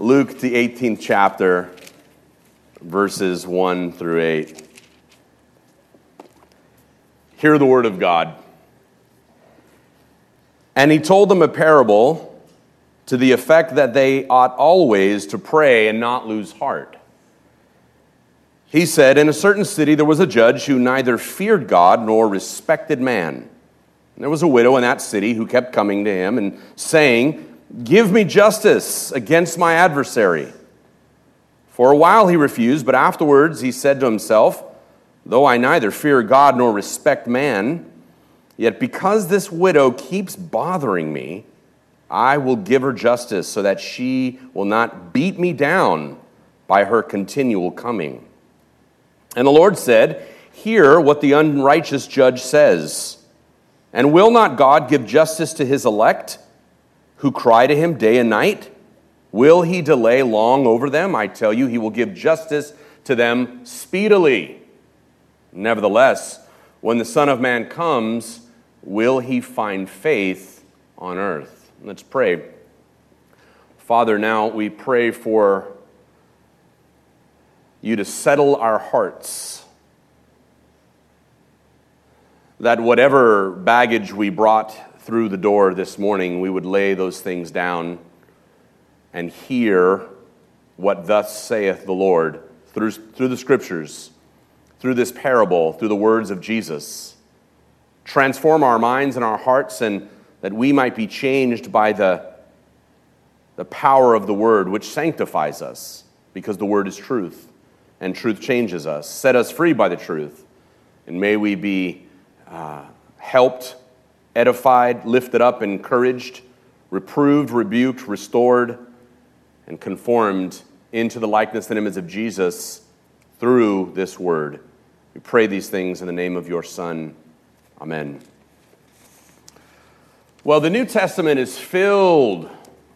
Luke, the 18th chapter, verses 1 through 8. Hear the word of God. And he told them a parable to the effect that they ought always to pray and not lose heart. He said, In a certain city there was a judge who neither feared God nor respected man. There was a widow in that city who kept coming to him and saying, Give me justice against my adversary. For a while he refused, but afterwards he said to himself, Though I neither fear God nor respect man, yet because this widow keeps bothering me, I will give her justice so that she will not beat me down by her continual coming. And the Lord said, Hear what the unrighteous judge says. And will not God give justice to his elect? Who cry to him day and night? Will he delay long over them? I tell you, he will give justice to them speedily. Nevertheless, when the Son of Man comes, will he find faith on earth? Let's pray. Father, now we pray for you to settle our hearts. That whatever baggage we brought through the door this morning, we would lay those things down and hear what thus saith the Lord through, through the scriptures, through this parable, through the words of Jesus. Transform our minds and our hearts, and that we might be changed by the, the power of the word, which sanctifies us, because the word is truth, and truth changes us. Set us free by the truth, and may we be uh, helped edified, lifted up, encouraged, reproved, rebuked, restored, and conformed into the likeness and image of Jesus through this word. We pray these things in the name of your Son. Amen. Well, the New Testament is filled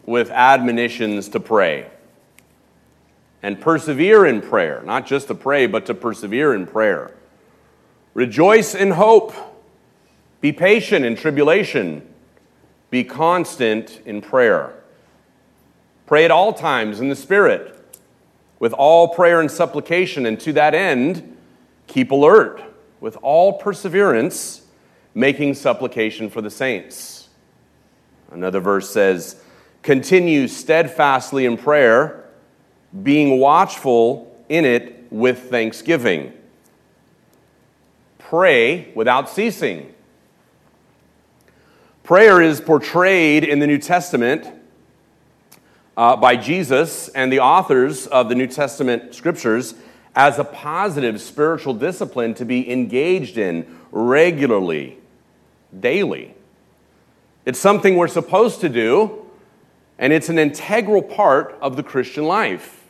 with admonitions to pray and persevere in prayer, not just to pray, but to persevere in prayer. Rejoice in hope be patient in tribulation. Be constant in prayer. Pray at all times in the Spirit, with all prayer and supplication, and to that end, keep alert with all perseverance, making supplication for the saints. Another verse says, Continue steadfastly in prayer, being watchful in it with thanksgiving. Pray without ceasing. Prayer is portrayed in the New Testament uh, by Jesus and the authors of the New Testament scriptures as a positive spiritual discipline to be engaged in regularly, daily. It's something we're supposed to do, and it's an integral part of the Christian life.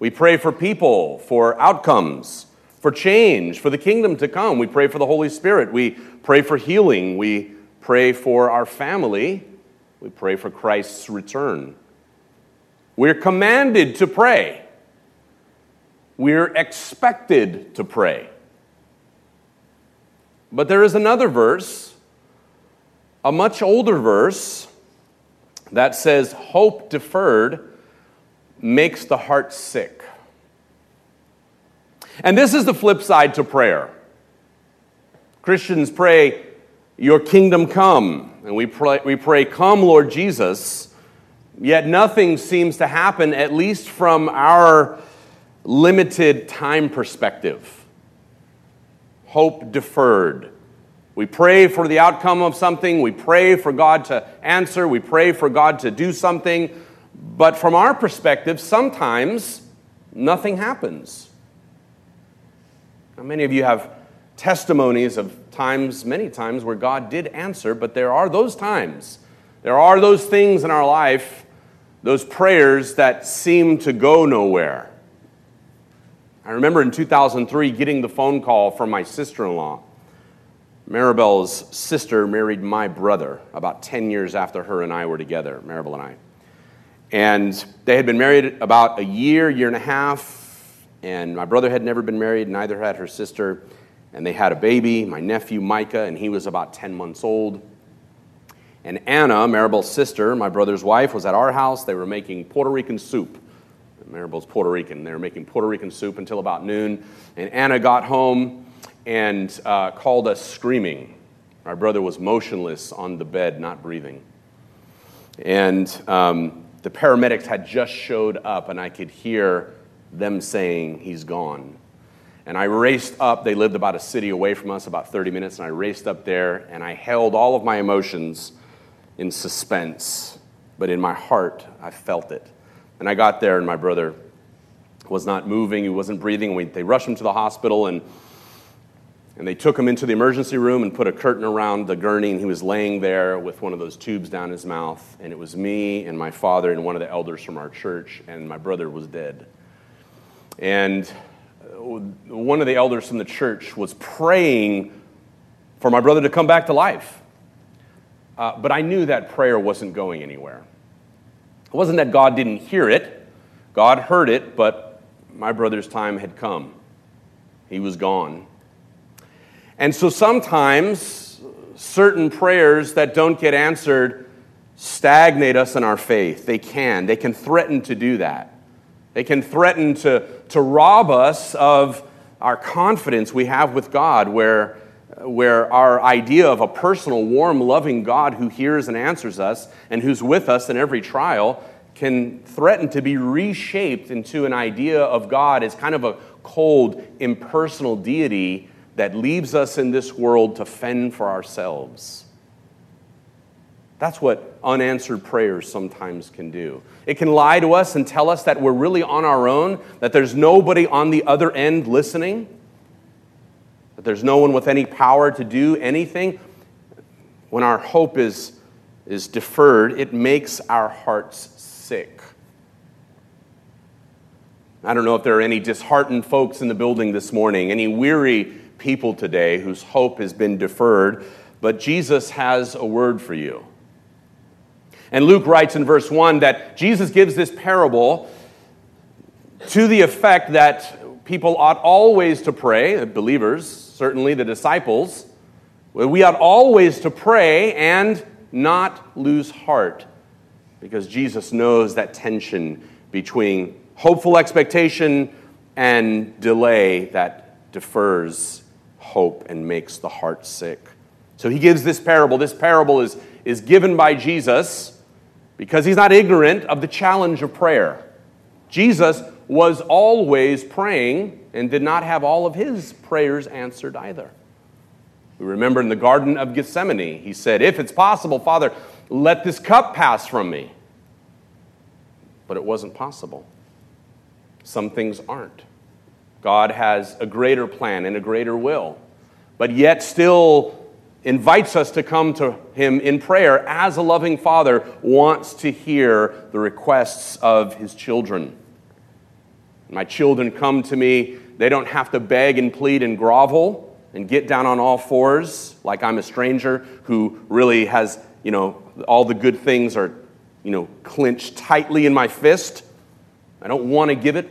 We pray for people, for outcomes, for change, for the kingdom to come. We pray for the Holy Spirit. We pray for healing. We pray for our family. We pray for Christ's return. We're commanded to pray. We're expected to pray. But there is another verse, a much older verse, that says, Hope deferred makes the heart sick. And this is the flip side to prayer. Christians pray, Your kingdom come. And we pray, we pray, Come, Lord Jesus. Yet nothing seems to happen, at least from our limited time perspective. Hope deferred. We pray for the outcome of something. We pray for God to answer. We pray for God to do something. But from our perspective, sometimes nothing happens. Now, many of you have testimonies of times, many times, where God did answer, but there are those times, there are those things in our life, those prayers that seem to go nowhere. I remember in 2003 getting the phone call from my sister in law. Maribel's sister married my brother about 10 years after her and I were together, Maribel and I. And they had been married about a year, year and a half, and my brother had never been married, neither had her sister. And they had a baby, my nephew Micah, and he was about 10 months old. And Anna, Maribel's sister, my brother's wife, was at our house. They were making Puerto Rican soup. Maribel's Puerto Rican. They were making Puerto Rican soup until about noon. And Anna got home and uh, called us screaming. My brother was motionless on the bed, not breathing. And um, the paramedics had just showed up, and I could hear them saying, He's gone. And I raced up. They lived about a city away from us, about 30 minutes, and I raced up there and I held all of my emotions in suspense. But in my heart, I felt it. And I got there, and my brother was not moving, he wasn't breathing. We, they rushed him to the hospital, and, and they took him into the emergency room and put a curtain around the gurney, and he was laying there with one of those tubes down his mouth. And it was me and my father and one of the elders from our church, and my brother was dead. And one of the elders from the church was praying for my brother to come back to life. Uh, but I knew that prayer wasn't going anywhere. It wasn't that God didn't hear it, God heard it, but my brother's time had come. He was gone. And so sometimes certain prayers that don't get answered stagnate us in our faith. They can. They can threaten to do that. They can threaten to, to rob us of our confidence we have with God, where, where our idea of a personal, warm, loving God who hears and answers us and who's with us in every trial can threaten to be reshaped into an idea of God as kind of a cold, impersonal deity that leaves us in this world to fend for ourselves. That's what unanswered prayers sometimes can do. It can lie to us and tell us that we're really on our own, that there's nobody on the other end listening, that there's no one with any power to do anything. When our hope is, is deferred, it makes our hearts sick. I don't know if there are any disheartened folks in the building this morning, any weary people today whose hope has been deferred, but Jesus has a word for you. And Luke writes in verse 1 that Jesus gives this parable to the effect that people ought always to pray, believers, certainly the disciples, we ought always to pray and not lose heart because Jesus knows that tension between hopeful expectation and delay that defers hope and makes the heart sick. So he gives this parable. This parable is, is given by Jesus because he's not ignorant of the challenge of prayer. Jesus was always praying and did not have all of his prayers answered either. We remember in the Garden of Gethsemane, he said, If it's possible, Father, let this cup pass from me. But it wasn't possible. Some things aren't. God has a greater plan and a greater will, but yet still invites us to come to him in prayer as a loving father wants to hear the requests of his children. My children come to me, they don't have to beg and plead and grovel and get down on all fours like I'm a stranger who really has, you know, all the good things are, you know, clenched tightly in my fist. I don't want to give it.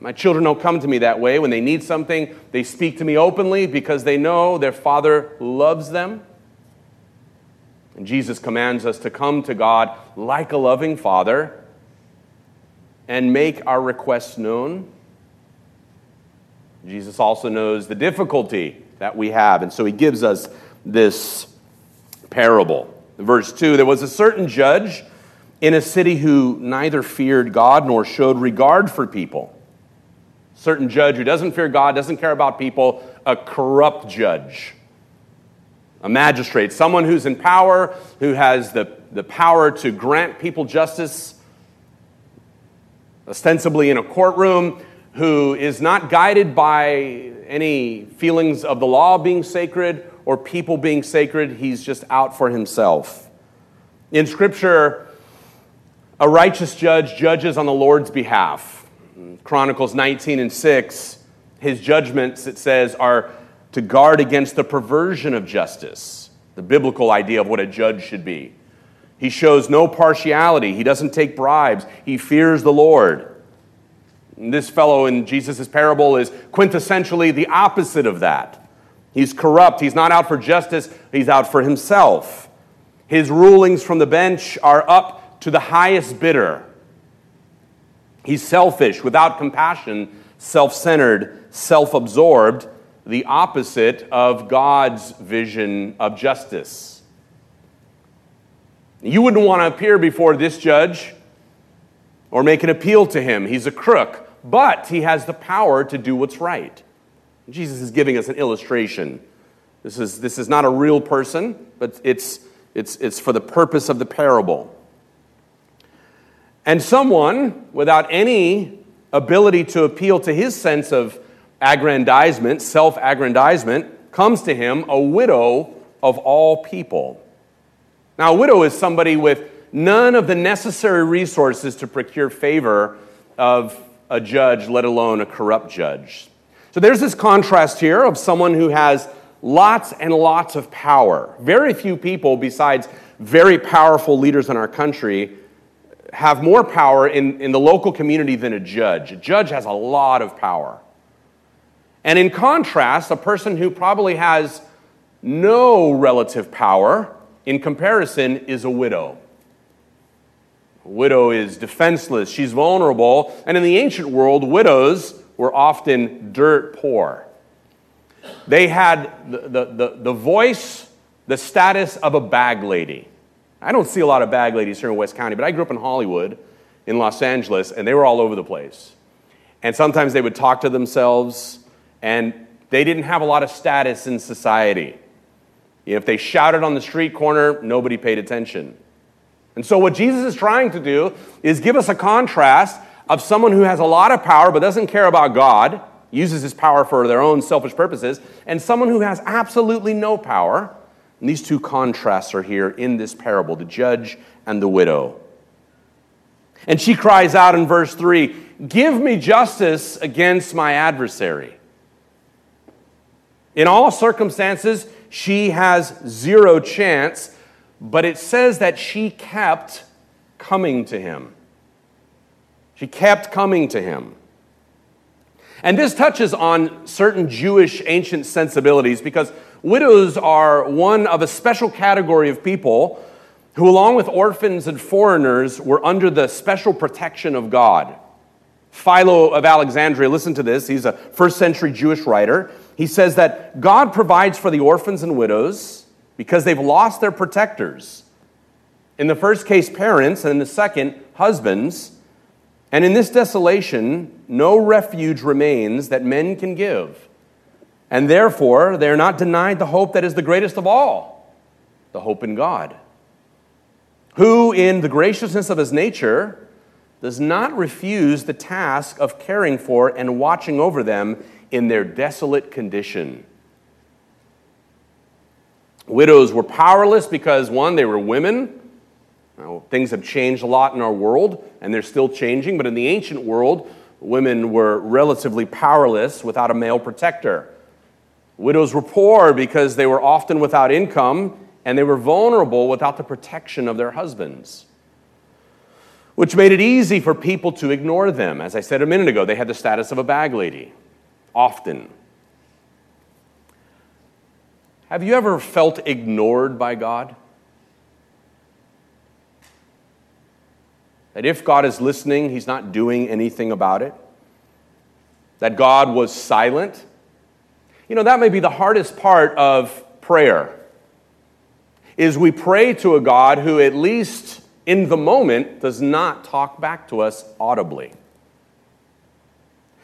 My children don't come to me that way. When they need something, they speak to me openly because they know their Father loves them. And Jesus commands us to come to God like a loving Father and make our requests known. Jesus also knows the difficulty that we have, and so he gives us this parable. verse 2 There was a certain judge in a city who neither feared God nor showed regard for people certain judge who doesn't fear God, doesn't care about people, a corrupt judge, a magistrate, someone who's in power, who has the, the power to grant people justice, ostensibly in a courtroom, who is not guided by any feelings of the law being sacred or people being sacred. He's just out for himself. In Scripture, a righteous judge judges on the Lord's behalf. Chronicles 19 and 6, his judgments, it says, are to guard against the perversion of justice, the biblical idea of what a judge should be. He shows no partiality, he doesn't take bribes, he fears the Lord. And this fellow in Jesus' parable is quintessentially the opposite of that. He's corrupt, he's not out for justice, he's out for himself. His rulings from the bench are up to the highest bidder. He's selfish, without compassion, self centered, self absorbed, the opposite of God's vision of justice. You wouldn't want to appear before this judge or make an appeal to him. He's a crook, but he has the power to do what's right. Jesus is giving us an illustration. This is, this is not a real person, but it's, it's, it's for the purpose of the parable. And someone without any ability to appeal to his sense of aggrandizement, self aggrandizement, comes to him, a widow of all people. Now, a widow is somebody with none of the necessary resources to procure favor of a judge, let alone a corrupt judge. So there's this contrast here of someone who has lots and lots of power. Very few people, besides very powerful leaders in our country, have more power in, in the local community than a judge. A judge has a lot of power. And in contrast, a person who probably has no relative power in comparison is a widow. A widow is defenseless, she's vulnerable, and in the ancient world, widows were often dirt poor. They had the, the, the, the voice, the status of a bag lady. I don't see a lot of bag ladies here in West County, but I grew up in Hollywood, in Los Angeles, and they were all over the place. And sometimes they would talk to themselves and they didn't have a lot of status in society. If they shouted on the street corner, nobody paid attention. And so, what Jesus is trying to do is give us a contrast of someone who has a lot of power but doesn't care about God, uses his power for their own selfish purposes, and someone who has absolutely no power. And these two contrasts are here in this parable the judge and the widow. And she cries out in verse 3 Give me justice against my adversary. In all circumstances, she has zero chance, but it says that she kept coming to him. She kept coming to him. And this touches on certain Jewish ancient sensibilities because widows are one of a special category of people who, along with orphans and foreigners, were under the special protection of God. Philo of Alexandria, listen to this. He's a first century Jewish writer. He says that God provides for the orphans and widows because they've lost their protectors. In the first case, parents, and in the second, husbands. And in this desolation, no refuge remains that men can give. And therefore, they are not denied the hope that is the greatest of all the hope in God, who, in the graciousness of his nature, does not refuse the task of caring for and watching over them in their desolate condition. Widows were powerless because, one, they were women. Now, things have changed a lot in our world, and they're still changing, but in the ancient world, women were relatively powerless without a male protector. Widows were poor because they were often without income, and they were vulnerable without the protection of their husbands which made it easy for people to ignore them. As I said a minute ago, they had the status of a bag lady, often. Have you ever felt ignored by God? That if God is listening, He's not doing anything about it? That God was silent? You know, that may be the hardest part of prayer. Is we pray to a God who at least in the moment does not talk back to us audibly.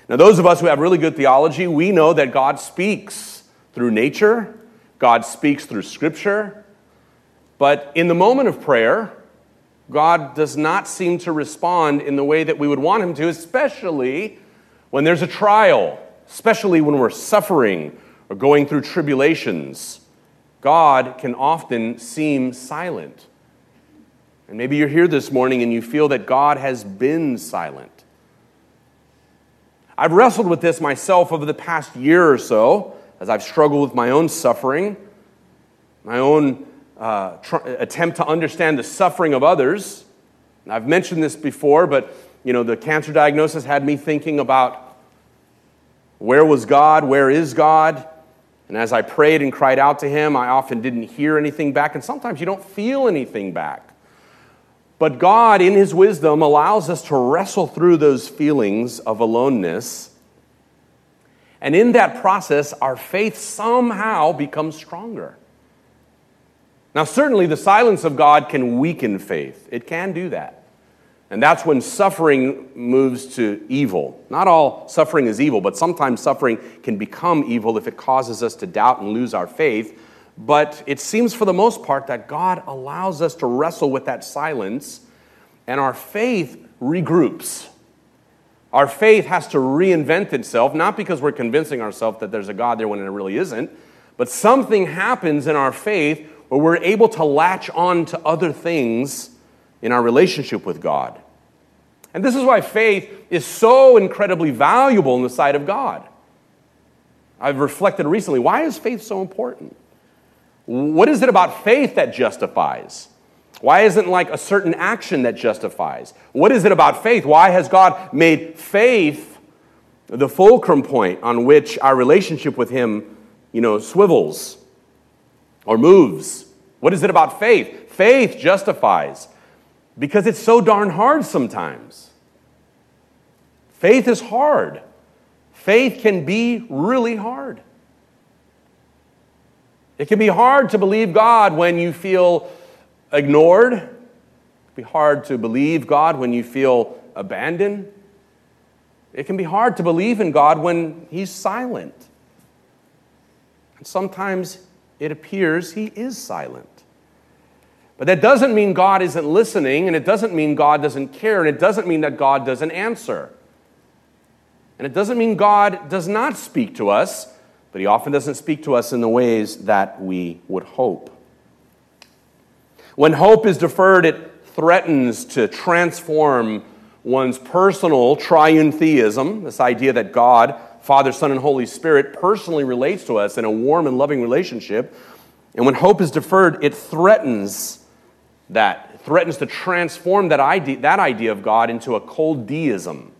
Now, those of us who have really good theology, we know that God speaks through nature, God speaks through Scripture, but in the moment of prayer, God does not seem to respond in the way that we would want Him to, especially when there's a trial, especially when we're suffering or going through tribulations. God can often seem silent. And maybe you're here this morning and you feel that God has been silent. I've wrestled with this myself over the past year or so as I've struggled with my own suffering, my own uh, tr- attempt to understand the suffering of others. And I've mentioned this before, but you know, the cancer diagnosis had me thinking about where was God, where is God, And as I prayed and cried out to him, I often didn't hear anything back, and sometimes you don't feel anything back. But God, in his wisdom, allows us to wrestle through those feelings of aloneness. And in that process, our faith somehow becomes stronger. Now, certainly, the silence of God can weaken faith, it can do that. And that's when suffering moves to evil. Not all suffering is evil, but sometimes suffering can become evil if it causes us to doubt and lose our faith. But it seems for the most part that God allows us to wrestle with that silence, and our faith regroups. Our faith has to reinvent itself, not because we're convincing ourselves that there's a God there when there really isn't, but something happens in our faith where we're able to latch on to other things in our relationship with God. And this is why faith is so incredibly valuable in the sight of God. I've reflected recently why is faith so important? What is it about faith that justifies? Why isn't like a certain action that justifies? What is it about faith? Why has God made faith the fulcrum point on which our relationship with Him, you know, swivels or moves? What is it about faith? Faith justifies because it's so darn hard sometimes. Faith is hard. Faith can be really hard. It can be hard to believe God when you feel ignored. It can be hard to believe God when you feel abandoned. It can be hard to believe in God when He's silent. And sometimes it appears He is silent. But that doesn't mean God isn't listening, and it doesn't mean God doesn't care, and it doesn't mean that God doesn't answer. And it doesn't mean God does not speak to us, but He often doesn't speak to us in the ways that we would hope. When hope is deferred, it threatens to transform one's personal triune theism, this idea that God, Father, Son, and Holy Spirit personally relates to us in a warm and loving relationship. And when hope is deferred, it threatens that. Threatens to transform that idea, that idea of God into a cold deism.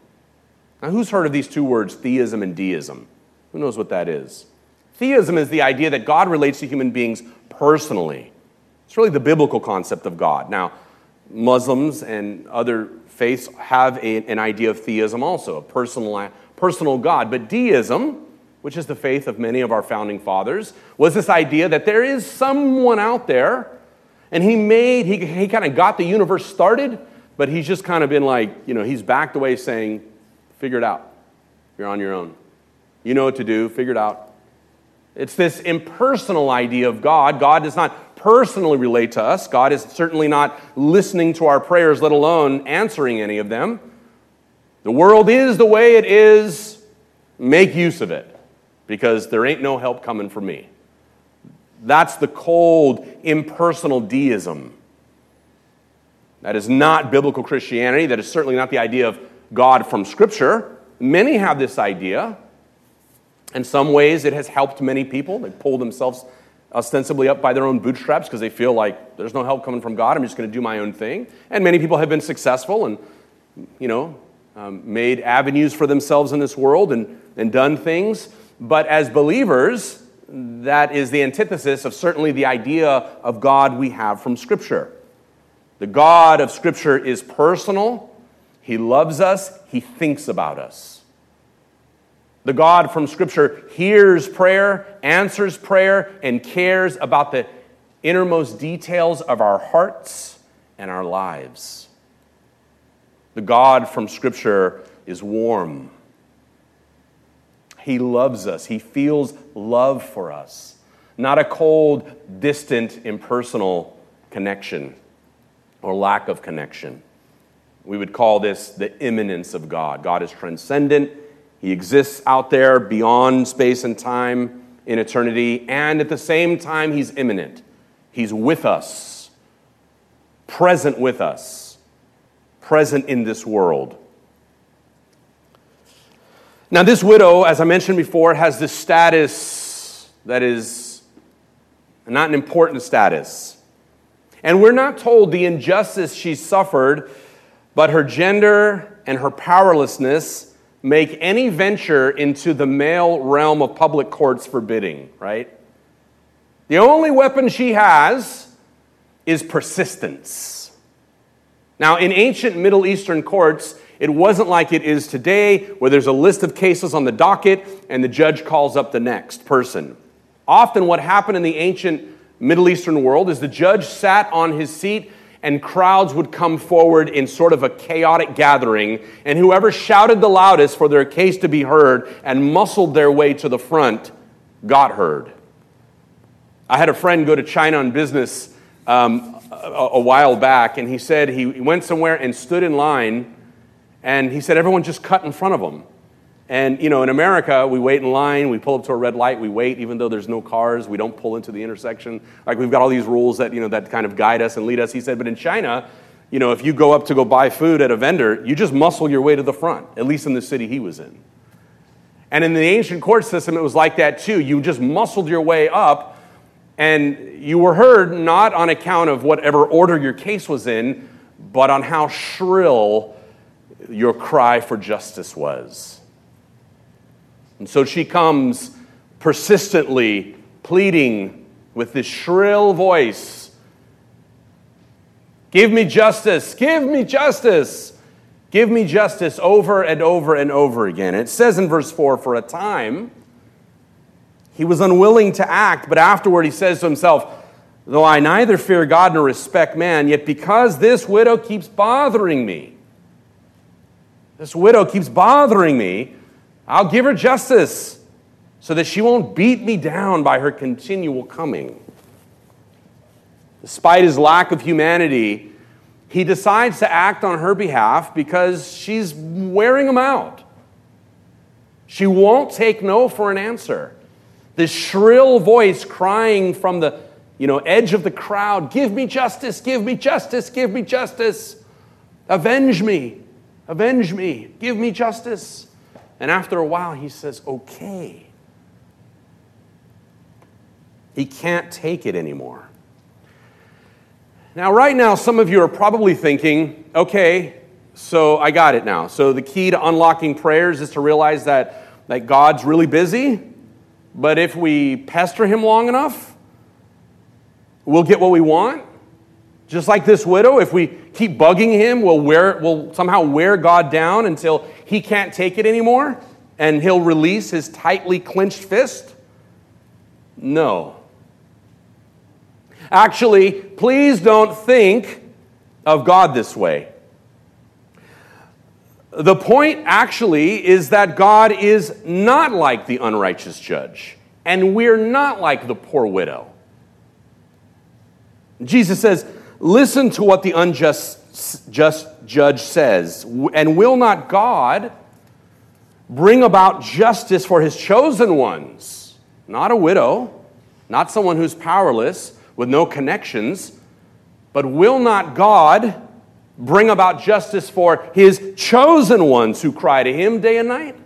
Now, who's heard of these two words, theism and deism? Who knows what that is? Theism is the idea that God relates to human beings personally. It's really the biblical concept of God. Now, Muslims and other faiths have a, an idea of theism also, a personal, personal God. But deism, which is the faith of many of our founding fathers, was this idea that there is someone out there and he made, he, he kind of got the universe started, but he's just kind of been like, you know, he's backed away saying, figure it out. You're on your own. You know what to do, figure it out. It's this impersonal idea of God. God does not personally relate to us. God is certainly not listening to our prayers, let alone answering any of them. The world is the way it is. Make use of it because there ain't no help coming for me. That's the cold, impersonal deism. That is not biblical Christianity. That is certainly not the idea of God from Scripture. Many have this idea. In some ways, it has helped many people. They pull themselves ostensibly up by their own bootstraps because they feel like there's no help coming from God. I'm just going to do my own thing. And many people have been successful and, you know, um, made avenues for themselves in this world and, and done things. But as believers, that is the antithesis of certainly the idea of God we have from Scripture. The God of Scripture is personal, He loves us, He thinks about us. The God from Scripture hears prayer, answers prayer, and cares about the innermost details of our hearts and our lives. The God from Scripture is warm he loves us. He feels love for us, not a cold, distant, impersonal connection or lack of connection. We would call this the immanence of God. God is transcendent, He exists out there beyond space and time in eternity, and at the same time, He's immanent. He's with us, present with us, present in this world. Now, this widow, as I mentioned before, has this status that is not an important status. And we're not told the injustice she suffered, but her gender and her powerlessness make any venture into the male realm of public courts forbidding, right? The only weapon she has is persistence. Now, in ancient Middle Eastern courts, it wasn't like it is today, where there's a list of cases on the docket and the judge calls up the next person. Often, what happened in the ancient Middle Eastern world is the judge sat on his seat and crowds would come forward in sort of a chaotic gathering, and whoever shouted the loudest for their case to be heard and muscled their way to the front got heard. I had a friend go to China on business um, a, a while back, and he said he went somewhere and stood in line, and he said everyone just cut in front of him. And, you know, in America, we wait in line, we pull up to a red light, we wait, even though there's no cars, we don't pull into the intersection. Like, we've got all these rules that, you know, that kind of guide us and lead us. He said, but in China, you know, if you go up to go buy food at a vendor, you just muscle your way to the front, at least in the city he was in. And in the ancient court system, it was like that too. You just muscled your way up, and you were heard not on account of whatever order your case was in, but on how shrill your cry for justice was. And so she comes persistently pleading with this shrill voice Give me justice, give me justice, give me justice over and over and over again. It says in verse 4 for a time, he was unwilling to act, but afterward he says to himself, Though I neither fear God nor respect man, yet because this widow keeps bothering me, this widow keeps bothering me, I'll give her justice so that she won't beat me down by her continual coming. Despite his lack of humanity, he decides to act on her behalf because she's wearing him out. She won't take no for an answer. This shrill voice crying from the you know, edge of the crowd, give me justice, give me justice, give me justice. Avenge me, avenge me, give me justice. And after a while, he says, okay. He can't take it anymore. Now, right now, some of you are probably thinking, okay, so I got it now. So the key to unlocking prayers is to realize that, that God's really busy, but if we pester him long enough, we'll get what we want. Just like this widow, if we keep bugging him, we'll, wear, we'll somehow wear God down until he can't take it anymore and he'll release his tightly clenched fist? No. Actually, please don't think of God this way. The point actually is that God is not like the unrighteous judge, and we're not like the poor widow. Jesus says, Listen to what the unjust just judge says. And will not God bring about justice for his chosen ones? Not a widow, not someone who's powerless with no connections, but will not God bring about justice for his chosen ones who cry to him day and night?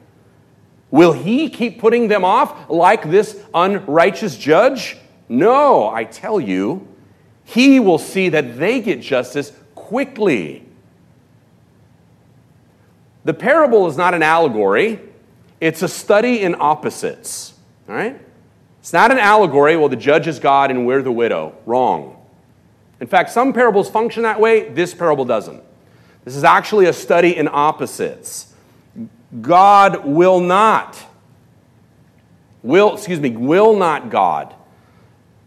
Will he keep putting them off like this unrighteous judge? No, I tell you. He will see that they get justice quickly. The parable is not an allegory, it's a study in opposites. All right? It's not an allegory, well, the judge is God and we're the widow. Wrong. In fact, some parables function that way, this parable doesn't. This is actually a study in opposites. God will not, will, excuse me, will not God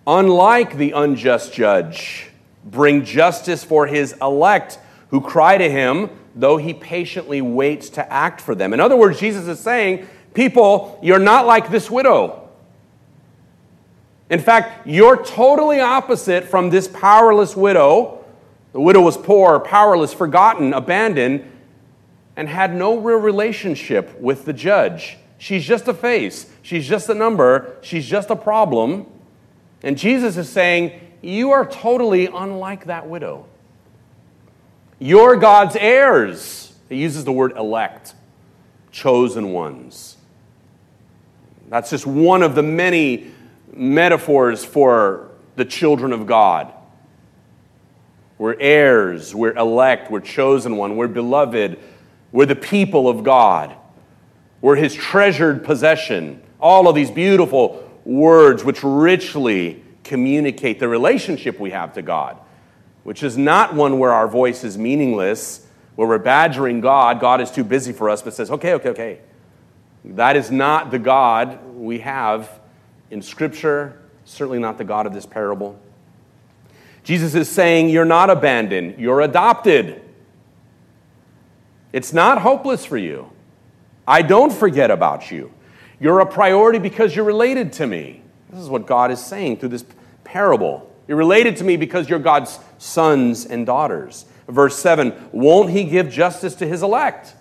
unlike the unjust judge, bring justice for his elect who cry to him, though he patiently waits to act for them. In other words, Jesus is saying, People, you're not like this widow. In fact, you're totally opposite from this powerless widow. The widow was poor, powerless, forgotten, abandoned, and had no real relationship with the judge. She's just a face, she's just a number, she's just a problem. And Jesus is saying, You are totally unlike that widow. You're God's heirs. He uses the word elect, chosen ones. That's just one of the many metaphors for the children of God. We're heirs, we're elect, we're chosen one, we're beloved, we're the people of God. We're his treasured possession. All of these beautiful words which richly communicate the relationship we have to God, which is not one where our voice is meaningless, where we're badgering God. God is too busy for us, but says, okay, okay, okay. That is not the God we have in Scripture, certainly not the God of this parable. Jesus is saying, You're not abandoned, you're adopted. It's not hopeless for you. I don't forget about you. You're a priority because you're related to me. This is what God is saying through this parable. You're related to me because you're God's sons and daughters. Verse 7 Won't he give justice to his elect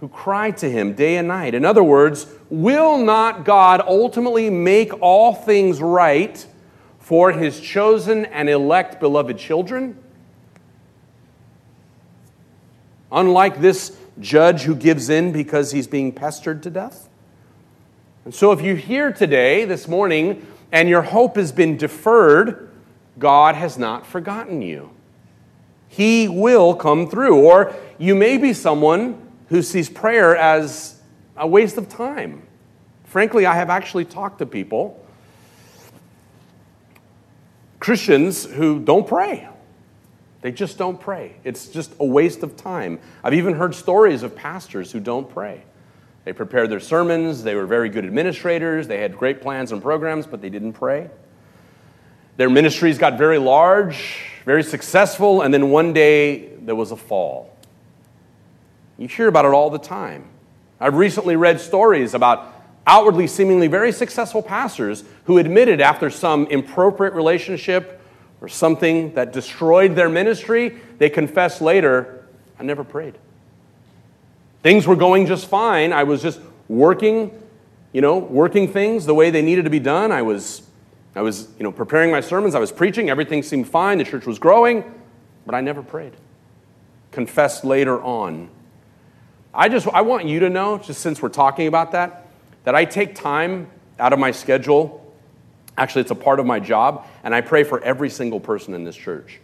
who cry to him day and night? In other words, will not God ultimately make all things right for his chosen and elect beloved children? Unlike this judge who gives in because he's being pestered to death? And so, if you're here today, this morning, and your hope has been deferred, God has not forgotten you. He will come through. Or you may be someone who sees prayer as a waste of time. Frankly, I have actually talked to people, Christians, who don't pray. They just don't pray. It's just a waste of time. I've even heard stories of pastors who don't pray. They prepared their sermons, they were very good administrators, they had great plans and programs, but they didn't pray. Their ministries got very large, very successful, and then one day there was a fall. You hear about it all the time. I've recently read stories about outwardly seemingly very successful pastors who admitted after some inappropriate relationship or something that destroyed their ministry, they confessed later, I never prayed. Things were going just fine. I was just working, you know, working things the way they needed to be done. I was, I was, you know, preparing my sermons. I was preaching. Everything seemed fine. The church was growing, but I never prayed. Confessed later on. I just, I want you to know, just since we're talking about that, that I take time out of my schedule. Actually, it's a part of my job, and I pray for every single person in this church.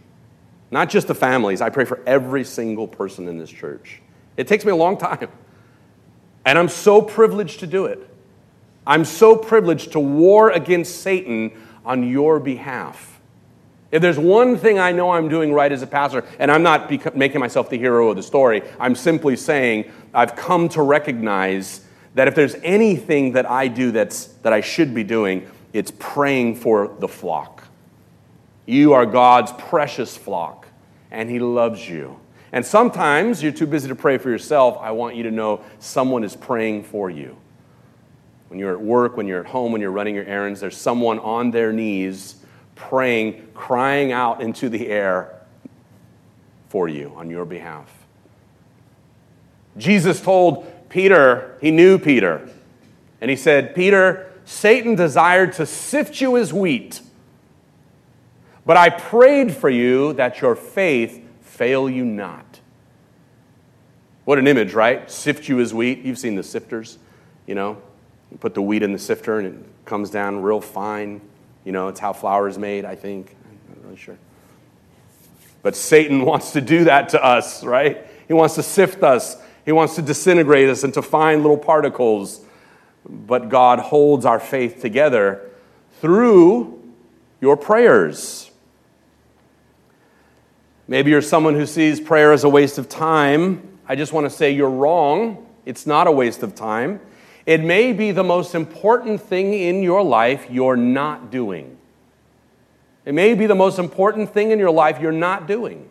Not just the families, I pray for every single person in this church. It takes me a long time. And I'm so privileged to do it. I'm so privileged to war against Satan on your behalf. If there's one thing I know I'm doing right as a pastor, and I'm not making myself the hero of the story, I'm simply saying I've come to recognize that if there's anything that I do that's, that I should be doing, it's praying for the flock. You are God's precious flock, and He loves you. And sometimes you're too busy to pray for yourself. I want you to know someone is praying for you. When you're at work, when you're at home, when you're running your errands, there's someone on their knees praying, crying out into the air for you on your behalf. Jesus told Peter, he knew Peter, and he said, Peter, Satan desired to sift you as wheat, but I prayed for you that your faith fail you not. What an image, right? Sift you as wheat. You've seen the sifters, you know. You put the wheat in the sifter and it comes down real fine. You know, it's how flour is made, I think. I'm not really sure. But Satan wants to do that to us, right? He wants to sift us, he wants to disintegrate us into fine little particles. But God holds our faith together through your prayers. Maybe you're someone who sees prayer as a waste of time. I just want to say you're wrong. It's not a waste of time. It may be the most important thing in your life you're not doing. It may be the most important thing in your life you're not doing.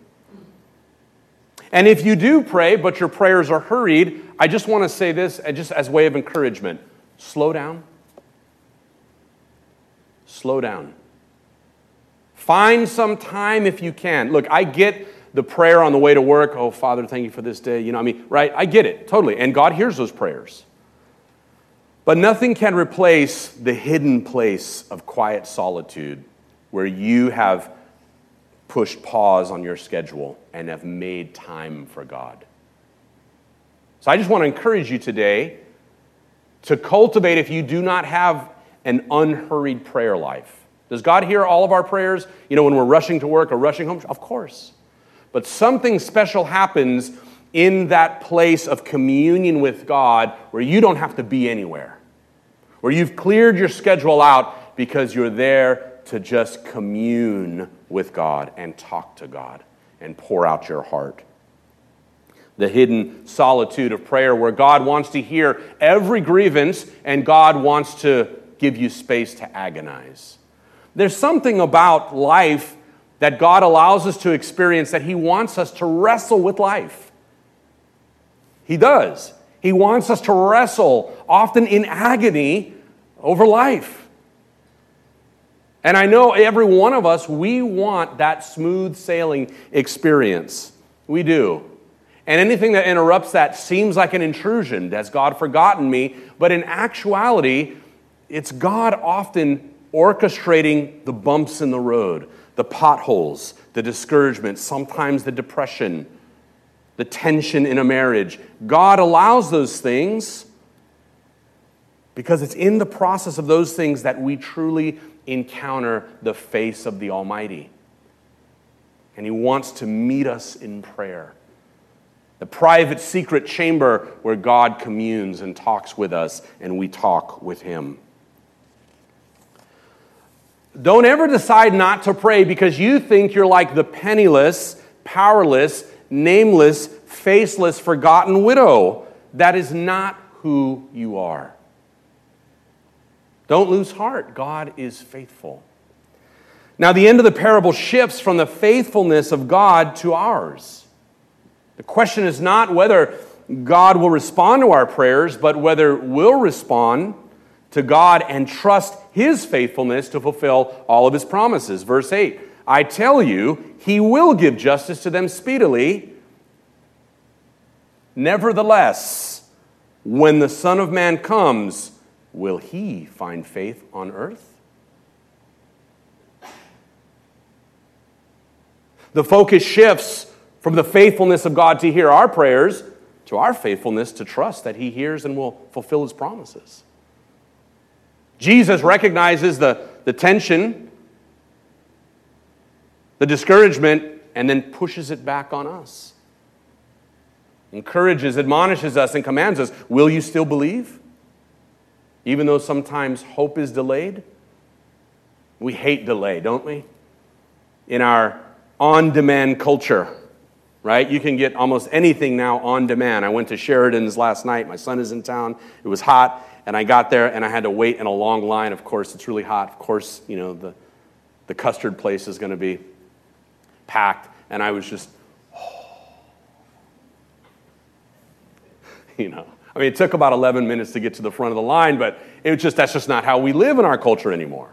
And if you do pray, but your prayers are hurried, I just want to say this uh, just as a way of encouragement slow down. Slow down. Find some time if you can. Look, I get the prayer on the way to work. Oh, Father, thank you for this day. You know, I mean, right? I get it totally. And God hears those prayers. But nothing can replace the hidden place of quiet solitude where you have pushed pause on your schedule and have made time for God. So I just want to encourage you today to cultivate, if you do not have an unhurried prayer life, does God hear all of our prayers? You know, when we're rushing to work or rushing home? Of course. But something special happens in that place of communion with God where you don't have to be anywhere, where you've cleared your schedule out because you're there to just commune with God and talk to God and pour out your heart. The hidden solitude of prayer, where God wants to hear every grievance and God wants to give you space to agonize. There's something about life that God allows us to experience that He wants us to wrestle with life. He does. He wants us to wrestle, often in agony, over life. And I know every one of us, we want that smooth sailing experience. We do. And anything that interrupts that seems like an intrusion. Has God forgotten me? But in actuality, it's God often orchestrating the bumps in the road, the potholes, the discouragement, sometimes the depression, the tension in a marriage. God allows those things because it's in the process of those things that we truly encounter the face of the Almighty. And He wants to meet us in prayer. The private, secret chamber where God communes and talks with us, and we talk with Him. Don't ever decide not to pray because you think you're like the penniless, powerless, nameless, faceless, forgotten widow. That is not who you are. Don't lose heart. God is faithful. Now, the end of the parable shifts from the faithfulness of God to ours. The question is not whether God will respond to our prayers, but whether we'll respond to God and trust His faithfulness to fulfill all of His promises. Verse 8 I tell you, He will give justice to them speedily. Nevertheless, when the Son of Man comes, will he find faith on earth? The focus shifts from the faithfulness of God to hear our prayers to our faithfulness to trust that he hears and will fulfill his promises. Jesus recognizes the, the tension, the discouragement, and then pushes it back on us. Encourages, admonishes us, and commands us Will you still believe? even though sometimes hope is delayed. We hate delay, don't we? In our on demand culture, right? You can get almost anything now on demand. I went to Sheridan's last night. My son is in town. It was hot, and I got there and I had to wait in a long line. Of course, it's really hot. Of course, you know, the, the custard place is going to be packed. And I was just, oh. you know. I mean, it took about 11 minutes to get to the front of the line, but it just, that's just not how we live in our culture anymore.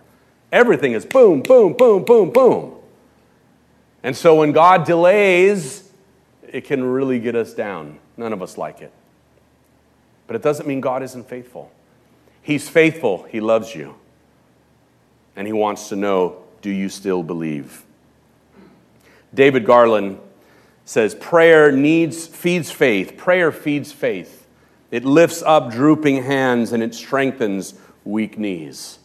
Everything is boom, boom, boom, boom, boom. And so when God delays, it can really get us down. None of us like it. But it doesn't mean God isn't faithful. He's faithful, He loves you. And He wants to know do you still believe? David Garland says prayer needs feeds faith. Prayer feeds faith. It lifts up drooping hands and it strengthens weak knees.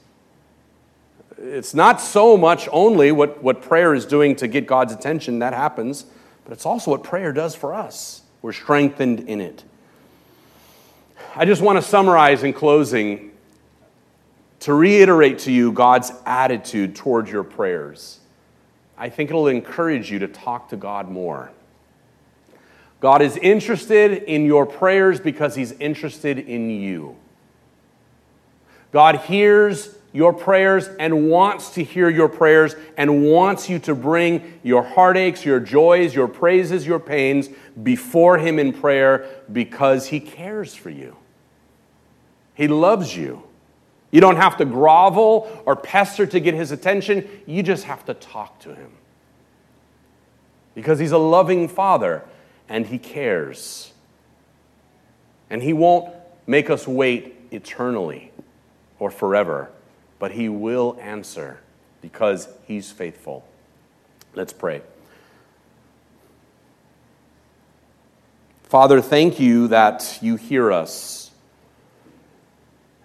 It's not so much only what, what prayer is doing to get God's attention, that happens, but it's also what prayer does for us. We're strengthened in it. I just want to summarize in closing to reiterate to you God's attitude towards your prayers. I think it'll encourage you to talk to God more. God is interested in your prayers because He's interested in you. God hears your prayers and wants to hear your prayers and wants you to bring your heartaches, your joys, your praises, your pains before Him in prayer because He cares for you. He loves you. You don't have to grovel or pester to get His attention, you just have to talk to Him. Because He's a loving Father and He cares. And He won't make us wait eternally or forever, but He will answer because He's faithful. Let's pray. Father, thank you that you hear us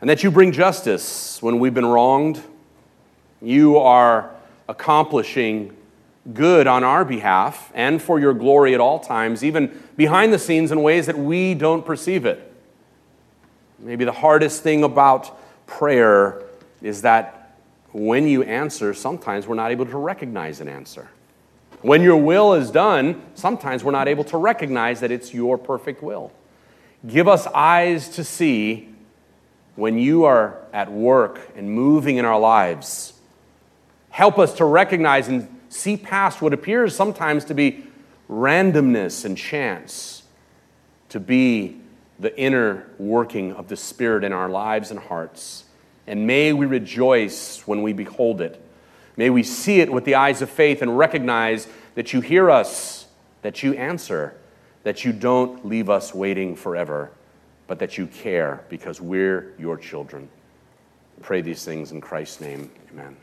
and that you bring justice when we've been wronged. You are accomplishing good on our behalf and for your glory at all times, even behind the scenes in ways that we don't perceive it. Maybe the hardest thing about prayer is that when you answer, sometimes we're not able to recognize an answer. When your will is done, sometimes we're not able to recognize that it's your perfect will. Give us eyes to see when you are at work and moving in our lives. Help us to recognize and see past what appears sometimes to be randomness and chance to be the inner working of the Spirit in our lives and hearts. And may we rejoice when we behold it. May we see it with the eyes of faith and recognize that you hear us, that you answer, that you don't leave us waiting forever, but that you care because we're your children. pray these things in Christ's name. Amen.